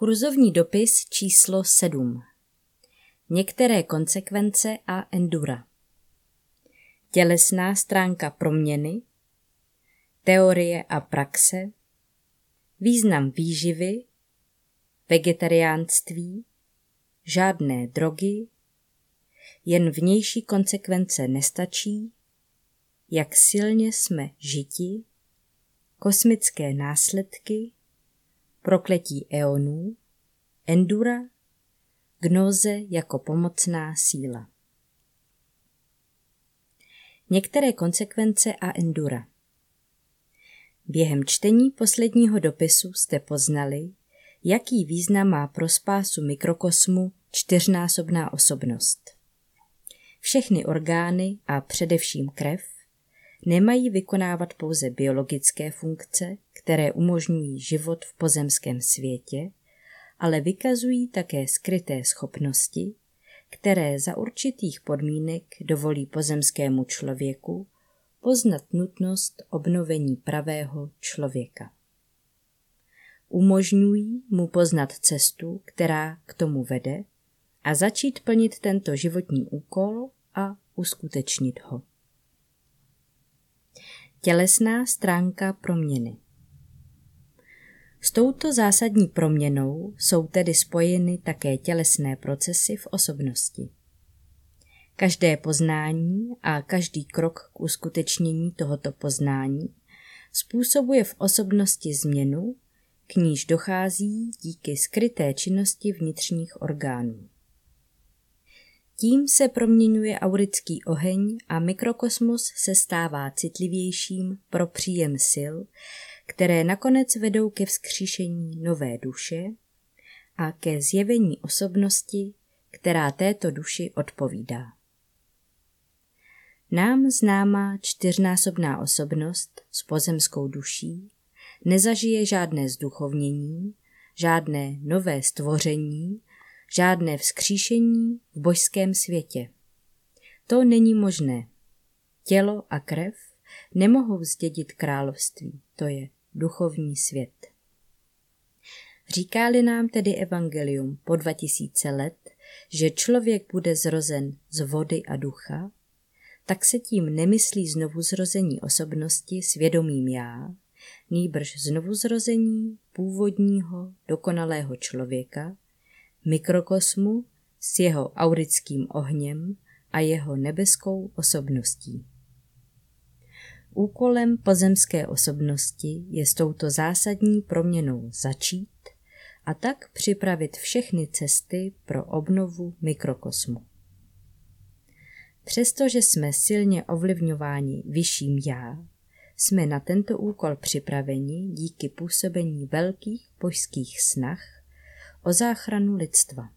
Kurzovní dopis číslo 7. Některé konsekvence a endura. Tělesná stránka proměny, teorie a praxe, význam výživy, vegetariánství, žádné drogy, jen vnější konsekvence nestačí, jak silně jsme žiti, kosmické následky, prokletí eonů, endura, gnóze jako pomocná síla. Některé konsekvence a endura. Během čtení posledního dopisu jste poznali, jaký význam má pro spásu mikrokosmu čtyřnásobná osobnost. Všechny orgány a především krev nemají vykonávat pouze biologické funkce, které umožňují život v pozemském světě, ale vykazují také skryté schopnosti, které za určitých podmínek dovolí pozemskému člověku poznat nutnost obnovení pravého člověka. Umožňují mu poznat cestu, která k tomu vede, a začít plnit tento životní úkol a uskutečnit ho. Tělesná stránka proměny. S touto zásadní proměnou jsou tedy spojeny také tělesné procesy v osobnosti. Každé poznání a každý krok k uskutečnění tohoto poznání způsobuje v osobnosti změnu, k níž dochází díky skryté činnosti vnitřních orgánů. Tím se proměňuje aurický oheň a mikrokosmos se stává citlivějším pro příjem sil, které nakonec vedou ke vzkříšení nové duše a ke zjevení osobnosti, která této duši odpovídá. Nám známá čtyřnásobná osobnost s pozemskou duší nezažije žádné zduchovnění, žádné nové stvoření, žádné vzkříšení v božském světě. To není možné. Tělo a krev nemohou zdědit království, to je duchovní svět. Říkáli nám tedy evangelium po 2000 let, že člověk bude zrozen z vody a ducha, tak se tím nemyslí znovu zrození osobnosti svědomím já, nýbrž znovu zrození původního dokonalého člověka, mikrokosmu s jeho aurickým ohněm a jeho nebeskou osobností. Úkolem pozemské osobnosti je s touto zásadní proměnou začít a tak připravit všechny cesty pro obnovu mikrokosmu. Přestože jsme silně ovlivňováni vyšším já, jsme na tento úkol připraveni díky působení velkých božských snah o záchranu lidstva.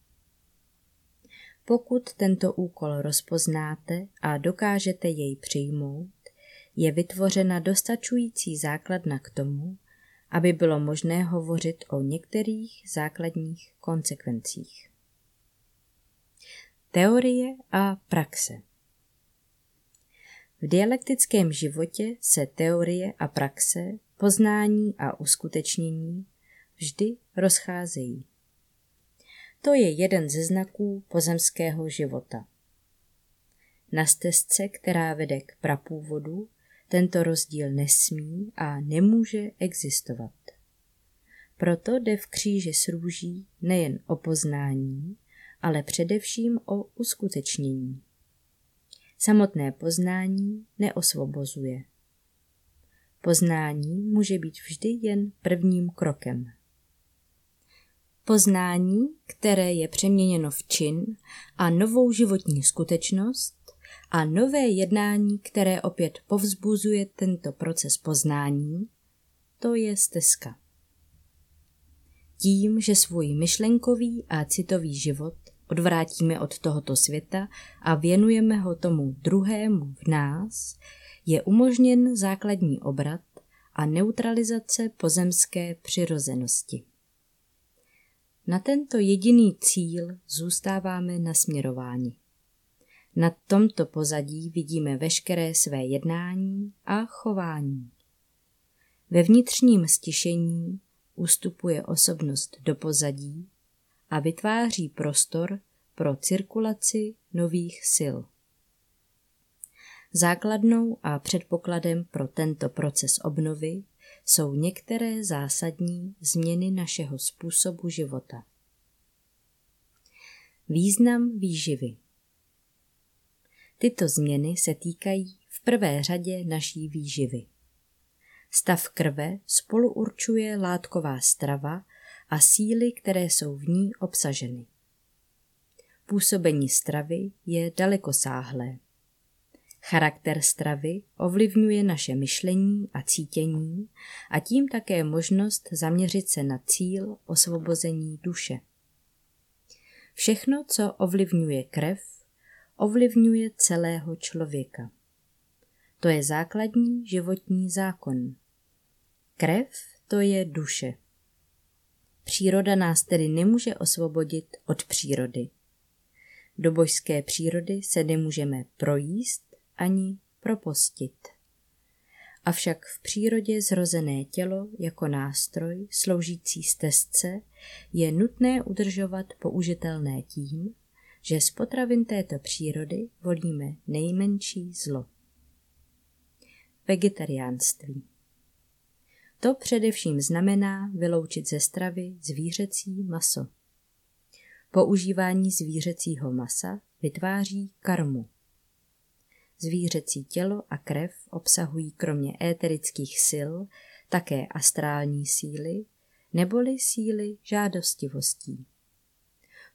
Pokud tento úkol rozpoznáte a dokážete jej přijmout, je vytvořena dostačující základna k tomu, aby bylo možné hovořit o některých základních konsekvencích. Teorie a praxe V dialektickém životě se teorie a praxe, poznání a uskutečnění vždy rozcházejí. To je jeden ze znaků pozemského života. Na stezce, která vede k prapůvodu, tento rozdíl nesmí a nemůže existovat. Proto jde v kříži s růží nejen o poznání, ale především o uskutečnění. Samotné poznání neosvobozuje. Poznání může být vždy jen prvním krokem. Poznání, které je přeměněno v čin a novou životní skutečnost, a nové jednání, které opět povzbuzuje tento proces poznání, to je stezka. Tím, že svůj myšlenkový a citový život odvrátíme od tohoto světa a věnujeme ho tomu druhému v nás, je umožněn základní obrat a neutralizace pozemské přirozenosti. Na tento jediný cíl zůstáváme nasměrováni. Na tomto pozadí vidíme veškeré své jednání a chování. Ve vnitřním stišení ustupuje osobnost do pozadí a vytváří prostor pro cirkulaci nových sil. Základnou a předpokladem pro tento proces obnovy jsou některé zásadní změny našeho způsobu života. Význam výživy Tyto změny se týkají v prvé řadě naší výživy. Stav krve spolu určuje látková strava a síly, které jsou v ní obsaženy. Působení stravy je dalekosáhlé. Charakter stravy ovlivňuje naše myšlení a cítění a tím také možnost zaměřit se na cíl osvobození duše. Všechno, co ovlivňuje krev, ovlivňuje celého člověka. To je základní životní zákon. Krev to je duše. Příroda nás tedy nemůže osvobodit od přírody. Do božské přírody se nemůžeme projíst ani propostit. Avšak v přírodě zrozené tělo jako nástroj sloužící stezce je nutné udržovat použitelné tím, že z potravin této přírody volíme nejmenší zlo. Vegetariánství To především znamená vyloučit ze stravy zvířecí maso. Používání zvířecího masa vytváří karmu. Zvířecí tělo a krev obsahují kromě éterických sil také astrální síly neboli síly žádostivostí.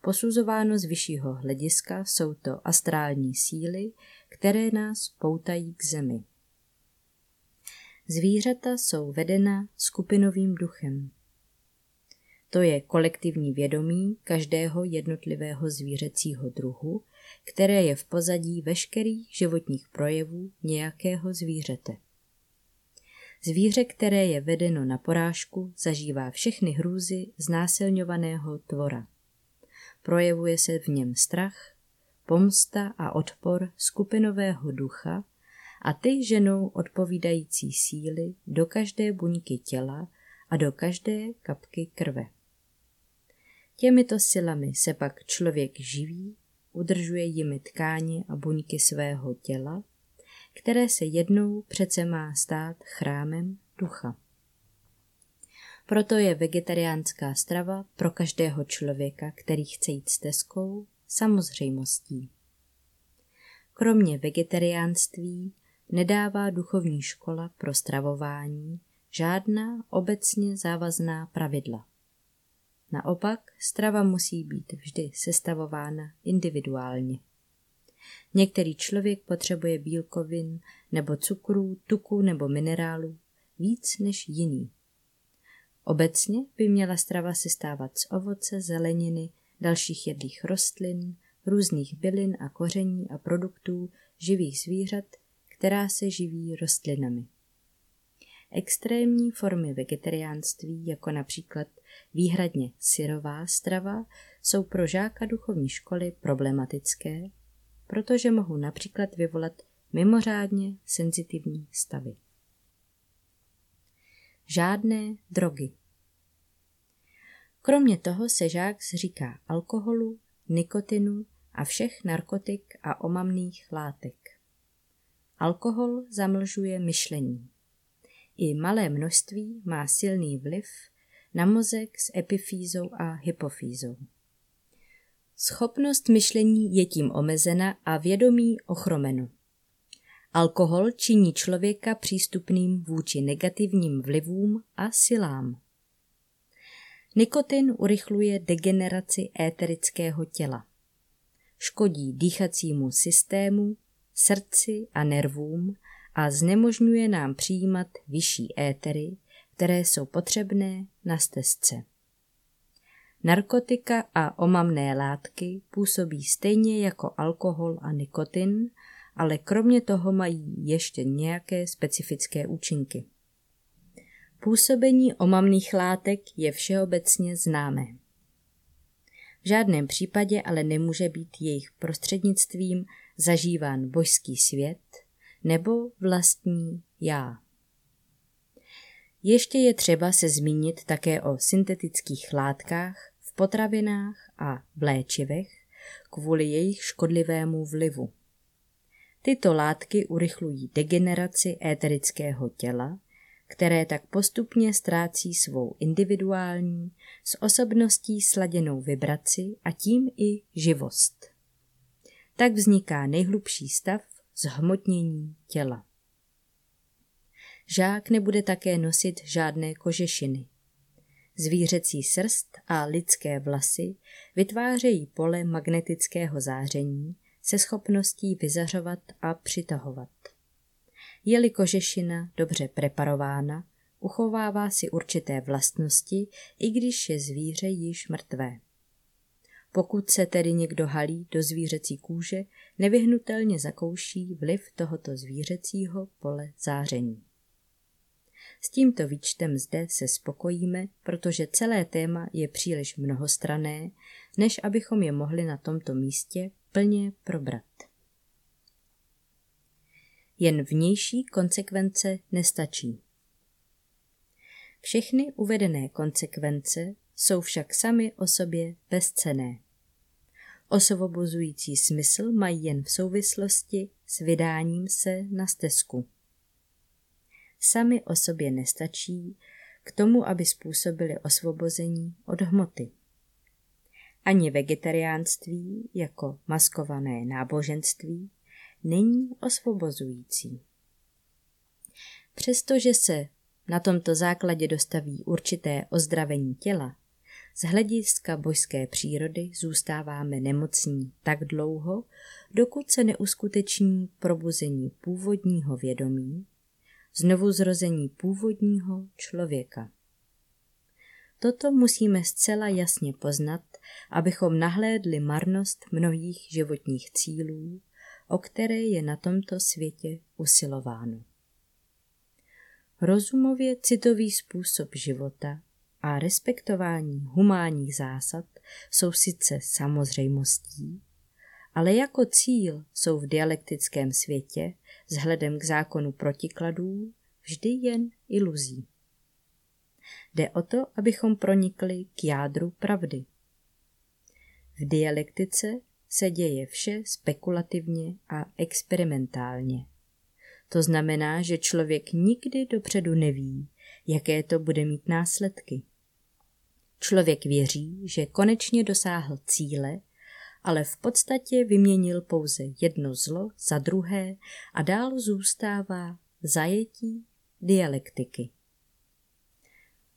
Posuzováno z vyššího hlediska jsou to astrální síly, které nás poutají k zemi. Zvířata jsou vedena skupinovým duchem. To je kolektivní vědomí každého jednotlivého zvířecího druhu, které je v pozadí veškerých životních projevů nějakého zvířete. Zvíře, které je vedeno na porážku, zažívá všechny hrůzy znásilňovaného tvora. Projevuje se v něm strach, pomsta a odpor skupinového ducha a ty ženou odpovídající síly do každé buňky těla a do každé kapky krve. Těmito silami se pak člověk živí, udržuje jimi tkáně a buňky svého těla, které se jednou přece má stát chrámem ducha. Proto je vegetariánská strava pro každého člověka, který chce jít stezkou, samozřejmostí. Kromě vegetariánství nedává duchovní škola pro stravování žádná obecně závazná pravidla. Naopak, strava musí být vždy sestavována individuálně. Některý člověk potřebuje bílkovin nebo cukrů, tuku nebo minerálů víc než jiný. Obecně by měla strava sestávat z ovoce, zeleniny, dalších jedlých rostlin, různých bylin a koření a produktů živých zvířat, která se živí rostlinami. Extrémní formy vegetariánství, jako například výhradně syrová strava, jsou pro žáka duchovní školy problematické, protože mohou například vyvolat mimořádně senzitivní stavy. Žádné drogy. Kromě toho se žák zříká alkoholu, nikotinu a všech narkotik a omamných látek. Alkohol zamlžuje myšlení. I malé množství má silný vliv na mozek s epifýzou a hypofýzou. Schopnost myšlení je tím omezena a vědomí ochromeno. Alkohol činí člověka přístupným vůči negativním vlivům a silám. Nikotin urychluje degeneraci éterického těla. Škodí dýchacímu systému, srdci a nervům a znemožňuje nám přijímat vyšší étery, které jsou potřebné na stezce. Narkotika a omamné látky působí stejně jako alkohol a nikotin, ale kromě toho mají ještě nějaké specifické účinky. Působení omamných látek je všeobecně známé. V žádném případě ale nemůže být jejich prostřednictvím zažíván božský svět nebo vlastní já. Ještě je třeba se zmínit také o syntetických látkách v potravinách a v léčivech kvůli jejich škodlivému vlivu. Tyto látky urychlují degeneraci éterického těla, které tak postupně ztrácí svou individuální, s osobností sladěnou vibraci a tím i živost. Tak vzniká nejhlubší stav zhmotnění těla. Žák nebude také nosit žádné kožešiny. Zvířecí srst a lidské vlasy vytvářejí pole magnetického záření se schopností vyzařovat a přitahovat. Je-li kožešina dobře preparována, uchovává si určité vlastnosti, i když je zvíře již mrtvé. Pokud se tedy někdo halí do zvířecí kůže, nevyhnutelně zakouší vliv tohoto zvířecího pole záření. S tímto výčtem zde se spokojíme, protože celé téma je příliš mnohostrané, než abychom je mohli na tomto místě plně probrat. Jen vnější konsekvence nestačí. Všechny uvedené konsekvence jsou však sami o sobě bezcené. Osvobozující smysl mají jen v souvislosti s vydáním se na stezku. Sami o sobě nestačí k tomu, aby způsobili osvobození od hmoty. Ani vegetariánství jako maskované náboženství není osvobozující. Přestože se na tomto základě dostaví určité ozdravení těla, z hlediska božské přírody zůstáváme nemocní tak dlouho, dokud se neuskuteční probuzení původního vědomí, znovu zrození původního člověka. Toto musíme zcela jasně poznat, abychom nahlédli marnost mnohých životních cílů, o které je na tomto světě usilováno. Rozumově citový způsob života a respektování humánních zásad jsou sice samozřejmostí, ale jako cíl jsou v dialektickém světě vzhledem k zákonu protikladů vždy jen iluzí. Jde o to, abychom pronikli k jádru pravdy. V dialektice se děje vše spekulativně a experimentálně. To znamená, že člověk nikdy dopředu neví, jaké to bude mít následky. Člověk věří, že konečně dosáhl cíle, ale v podstatě vyměnil pouze jedno zlo za druhé a dál zůstává zajetí dialektiky.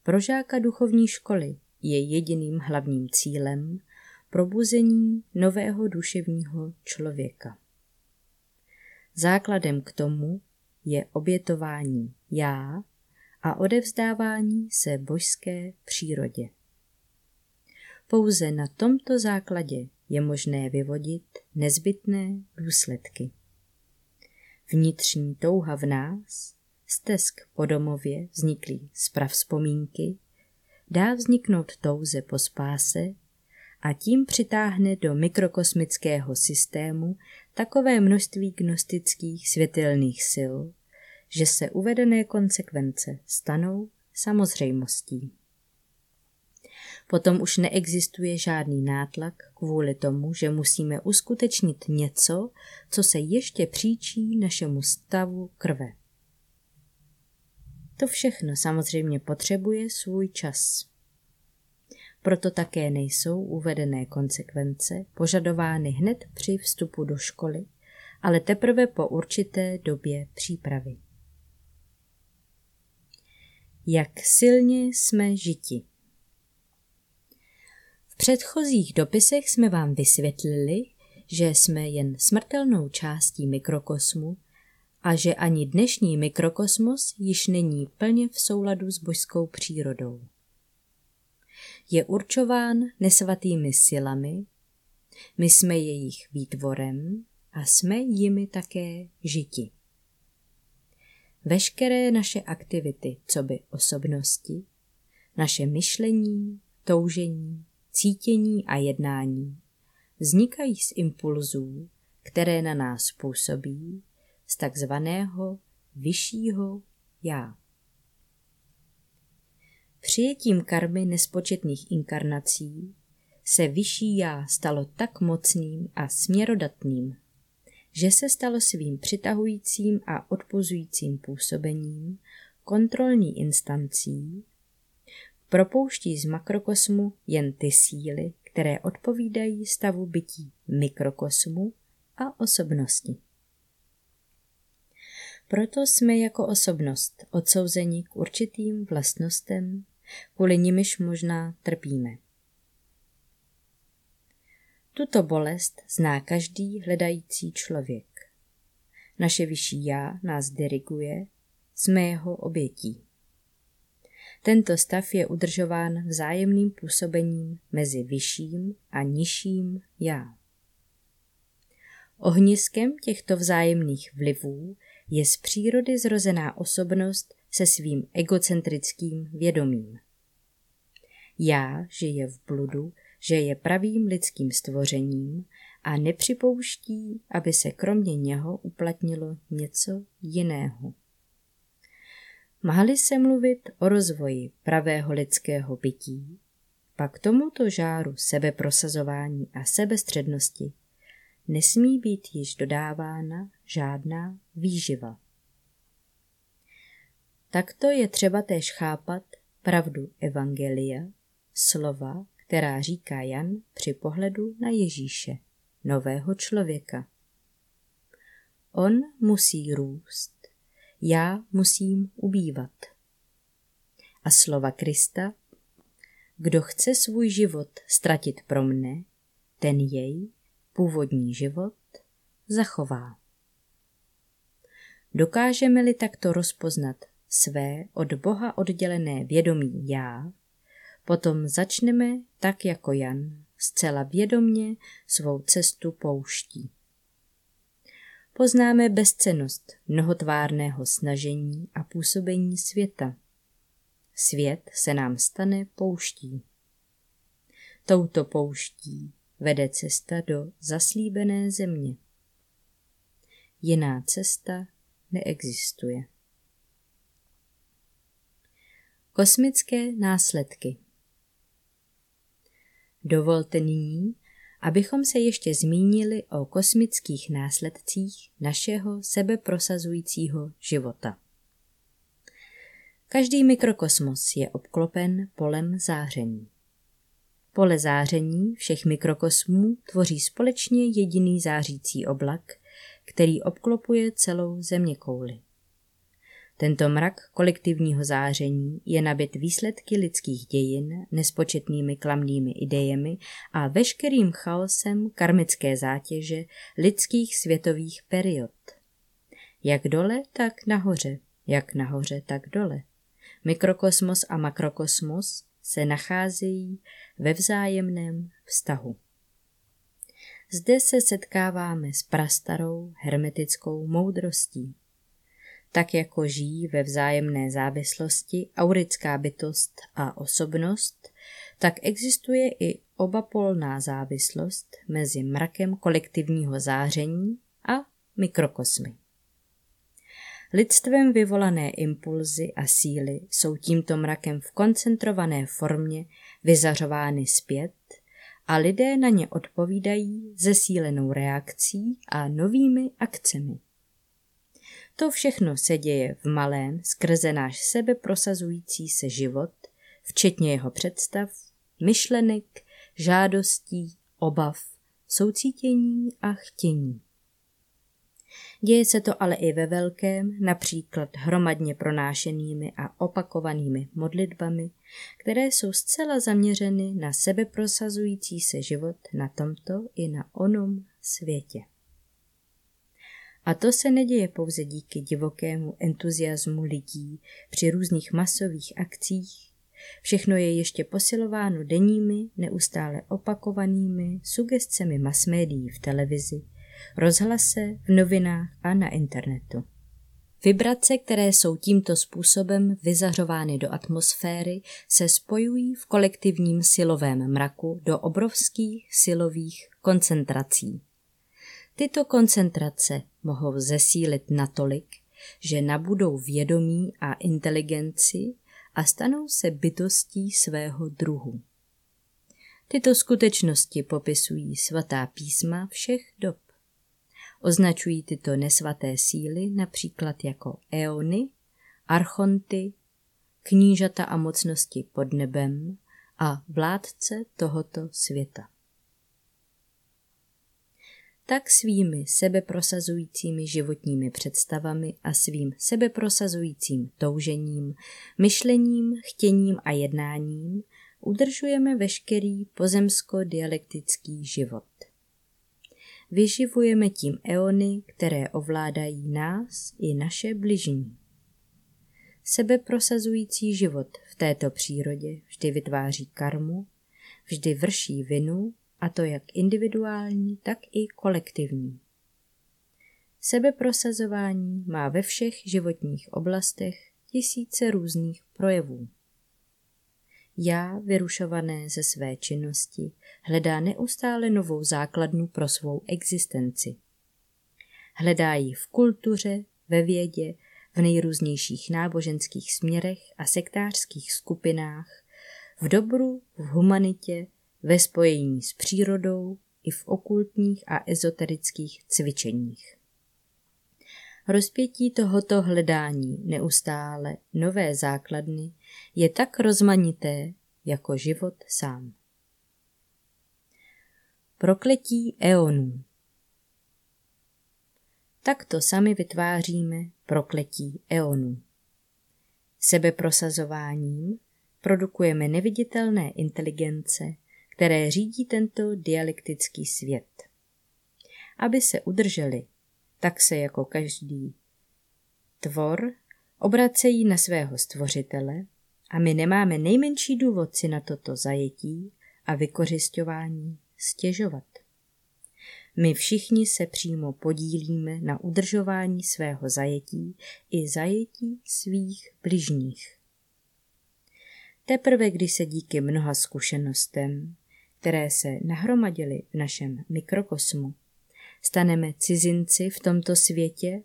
Pro žáka duchovní školy je jediným hlavním cílem probuzení nového duševního člověka. Základem k tomu je obětování já a odevzdávání se božské přírodě. Pouze na tomto základě je možné vyvodit nezbytné důsledky. Vnitřní touha v nás, stesk po domově vzniklý z prav vzpomínky, dá vzniknout touze po spáse a tím přitáhne do mikrokosmického systému takové množství gnostických světelných sil, že se uvedené konsekvence stanou samozřejmostí. Potom už neexistuje žádný nátlak kvůli tomu, že musíme uskutečnit něco, co se ještě příčí našemu stavu krve. To všechno samozřejmě potřebuje svůj čas. Proto také nejsou uvedené konsekvence požadovány hned při vstupu do školy, ale teprve po určité době přípravy. Jak silně jsme žiti. V předchozích dopisech jsme vám vysvětlili, že jsme jen smrtelnou částí mikrokosmu a že ani dnešní mikrokosmos již není plně v souladu s božskou přírodou je určován nesvatými silami, my jsme jejich výtvorem a jsme jimi také žiti. Veškeré naše aktivity, co by osobnosti, naše myšlení, toužení, cítění a jednání vznikají z impulzů, které na nás působí z takzvaného vyššího já. Přijetím karmy nespočetných inkarnací se vyšší já stalo tak mocným a směrodatným, že se stalo svým přitahujícím a odpozujícím působením kontrolní instancí, propouští z makrokosmu jen ty síly, které odpovídají stavu bytí mikrokosmu a osobnosti. Proto jsme jako osobnost odsouzeni k určitým vlastnostem, kvůli nimiž možná trpíme. Tuto bolest zná každý hledající člověk. Naše vyšší já nás diriguje, jsme jeho obětí. Tento stav je udržován vzájemným působením mezi vyšším a nižším já. Ohniskem těchto vzájemných vlivů je z přírody zrozená osobnost se svým egocentrickým vědomím. Já žije v bludu, že je pravým lidským stvořením a nepřipouští, aby se kromě něho uplatnilo něco jiného. Máli se mluvit o rozvoji pravého lidského bytí, pak tomuto žáru sebeprosazování a sebestřednosti nesmí být již dodávána žádná výživa. Takto je třeba též chápat pravdu Evangelia, slova, která říká Jan při pohledu na Ježíše, nového člověka. On musí růst, já musím ubývat. A slova Krista, kdo chce svůj život ztratit pro mne, ten jej, původní život, zachová. Dokážeme-li takto rozpoznat své od Boha oddělené vědomí já, potom začneme tak jako Jan zcela vědomně svou cestu pouští. Poznáme bezcenost mnohotvárného snažení a působení světa. Svět se nám stane pouští. Touto pouští vede cesta do zaslíbené země. Jiná cesta neexistuje. Kosmické následky Dovolte nyní, abychom se ještě zmínili o kosmických následcích našeho sebeprosazujícího života. Každý mikrokosmos je obklopen polem záření. Pole záření všech mikrokosmů tvoří společně jediný zářící oblak, který obklopuje celou zeměkouli. Tento mrak kolektivního záření je nabit výsledky lidských dějin, nespočetnými klamnými idejemi a veškerým chaosem karmické zátěže lidských světových period. Jak dole, tak nahoře, jak nahoře, tak dole. Mikrokosmos a makrokosmos se nacházejí ve vzájemném vztahu. Zde se setkáváme s prastarou hermetickou moudrostí. Tak jako žijí ve vzájemné závislosti aurická bytost a osobnost, tak existuje i obapolná závislost mezi mrakem kolektivního záření a mikrokosmy. Lidstvem vyvolané impulzy a síly jsou tímto mrakem v koncentrované formě vyzařovány zpět a lidé na ně odpovídají zesílenou reakcí a novými akcemi. To všechno se děje v malém skrze náš sebe prosazující se život, včetně jeho představ, myšlenek, žádostí, obav, soucítění a chtění. Děje se to ale i ve velkém, například hromadně pronášenými a opakovanými modlitbami, které jsou zcela zaměřeny na sebeprosazující se život na tomto i na onom světě. A to se neděje pouze díky divokému entuziasmu lidí při různých masových akcích. Všechno je ještě posilováno denními, neustále opakovanými sugescemi masmédií v televizi, rozhlase, v novinách a na internetu. Vibrace, které jsou tímto způsobem vyzařovány do atmosféry, se spojují v kolektivním silovém mraku do obrovských silových koncentrací. Tyto koncentrace mohou zesílit natolik, že nabudou vědomí a inteligenci a stanou se bytostí svého druhu. Tyto skutečnosti popisují svatá písma všech dob. Označují tyto nesvaté síly například jako eony, archonty, knížata a mocnosti pod nebem a vládce tohoto světa. Tak svými sebeprosazujícími životními představami a svým sebeprosazujícím toužením, myšlením, chtěním a jednáním udržujeme veškerý pozemsko-dialektický život. Vyživujeme tím eony, které ovládají nás i naše bližní. Sebeprosazující život v této přírodě vždy vytváří karmu, vždy vrší vinu, a to jak individuální, tak i kolektivní. Sebeprosazování má ve všech životních oblastech tisíce různých projevů. Já, vyrušované ze své činnosti, hledá neustále novou základnu pro svou existenci. Hledá ji v kultuře, ve vědě, v nejrůznějších náboženských směrech a sektářských skupinách, v dobru, v humanitě, ve spojení s přírodou i v okultních a ezoterických cvičeních. Rozpětí tohoto hledání neustále nové základny je tak rozmanité jako život sám. Prokletí eonů Takto sami vytváříme prokletí eonů. Sebeprosazováním produkujeme neviditelné inteligence, které řídí tento dialektický svět. Aby se udrželi, tak se jako každý tvor obracejí na svého stvořitele a my nemáme nejmenší důvod si na toto zajetí a vykořišťování stěžovat. My všichni se přímo podílíme na udržování svého zajetí i zajetí svých bližních. Teprve když se díky mnoha zkušenostem, které se nahromadily v našem mikrokosmu, staneme cizinci v tomto světě,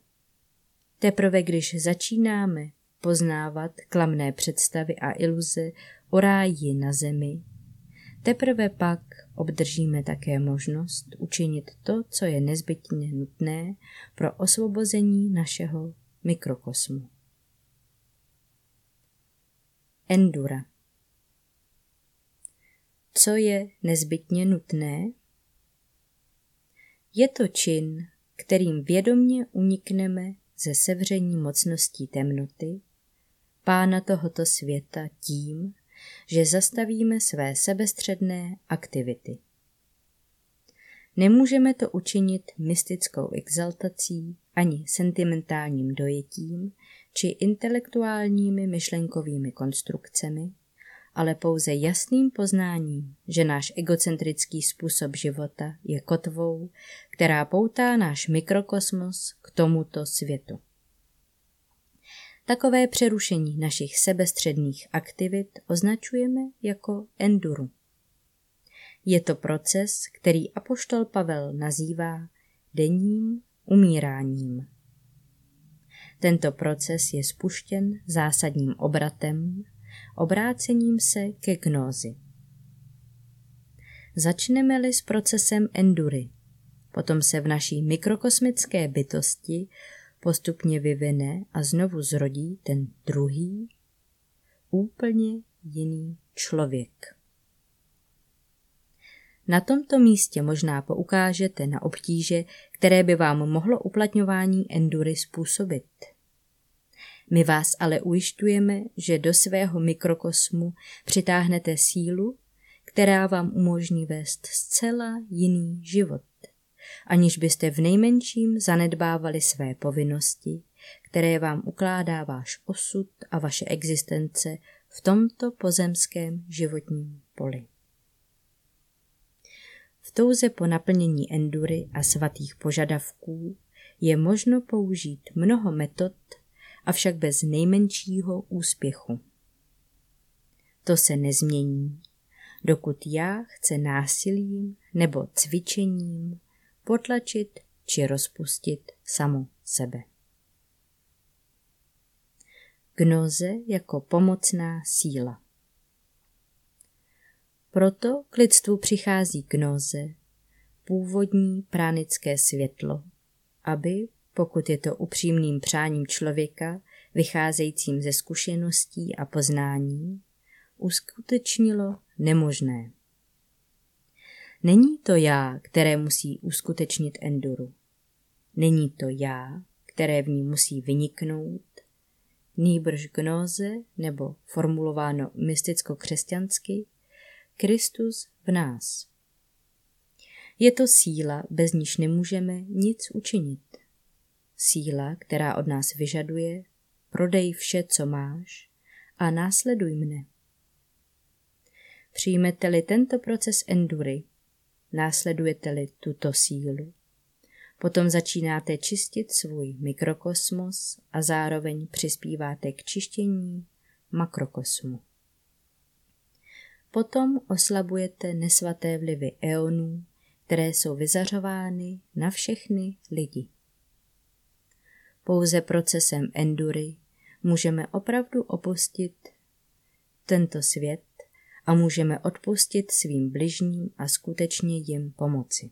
teprve když začínáme poznávat klamné představy a iluze o ráji na zemi, teprve pak obdržíme také možnost učinit to, co je nezbytně nutné pro osvobození našeho mikrokosmu. Endura Co je nezbytně nutné? Je to čin, kterým vědomně unikneme ze sevření mocností temnoty, pána tohoto světa tím, že zastavíme své sebestředné aktivity. Nemůžeme to učinit mystickou exaltací ani sentimentálním dojetím či intelektuálními myšlenkovými konstrukcemi, ale pouze jasným poznáním, že náš egocentrický způsob života je kotvou, která poutá náš mikrokosmos k tomuto světu. Takové přerušení našich sebestředných aktivit označujeme jako enduru. Je to proces, který apoštol Pavel nazývá denním umíráním. Tento proces je spuštěn zásadním obratem, obrácením se ke gnózi. Začneme-li s procesem endury, potom se v naší mikrokosmické bytosti postupně vyvine a znovu zrodí ten druhý, úplně jiný člověk. Na tomto místě možná poukážete na obtíže, které by vám mohlo uplatňování endury způsobit. My vás ale ujišťujeme, že do svého mikrokosmu přitáhnete sílu, která vám umožní vést zcela jiný život aniž byste v nejmenším zanedbávali své povinnosti, které vám ukládá váš osud a vaše existence v tomto pozemském životním poli. V touze po naplnění endury a svatých požadavků je možno použít mnoho metod, avšak bez nejmenšího úspěchu. To se nezmění, dokud já chce násilím nebo cvičením potlačit či rozpustit samu sebe. Gnoze jako pomocná síla. Proto k lidstvu přichází gnoze, původní pránické světlo, aby, pokud je to upřímným přáním člověka, vycházejícím ze zkušeností a poznání, uskutečnilo nemožné. Není to já, které musí uskutečnit enduru. Není to já, které v ní musí vyniknout, nýbrž gnoze, nebo formulováno mysticko-křesťansky, Kristus v nás. Je to síla, bez níž nemůžeme nic učinit. Síla, která od nás vyžaduje, prodej vše, co máš a následuj mne. Přijmete-li tento proces endury, následujete-li tuto sílu, potom začínáte čistit svůj mikrokosmos a zároveň přispíváte k čištění makrokosmu. Potom oslabujete nesvaté vlivy eonů, které jsou vyzařovány na všechny lidi. Pouze procesem endury můžeme opravdu opustit tento svět a můžeme odpustit svým bližním a skutečně jim pomoci.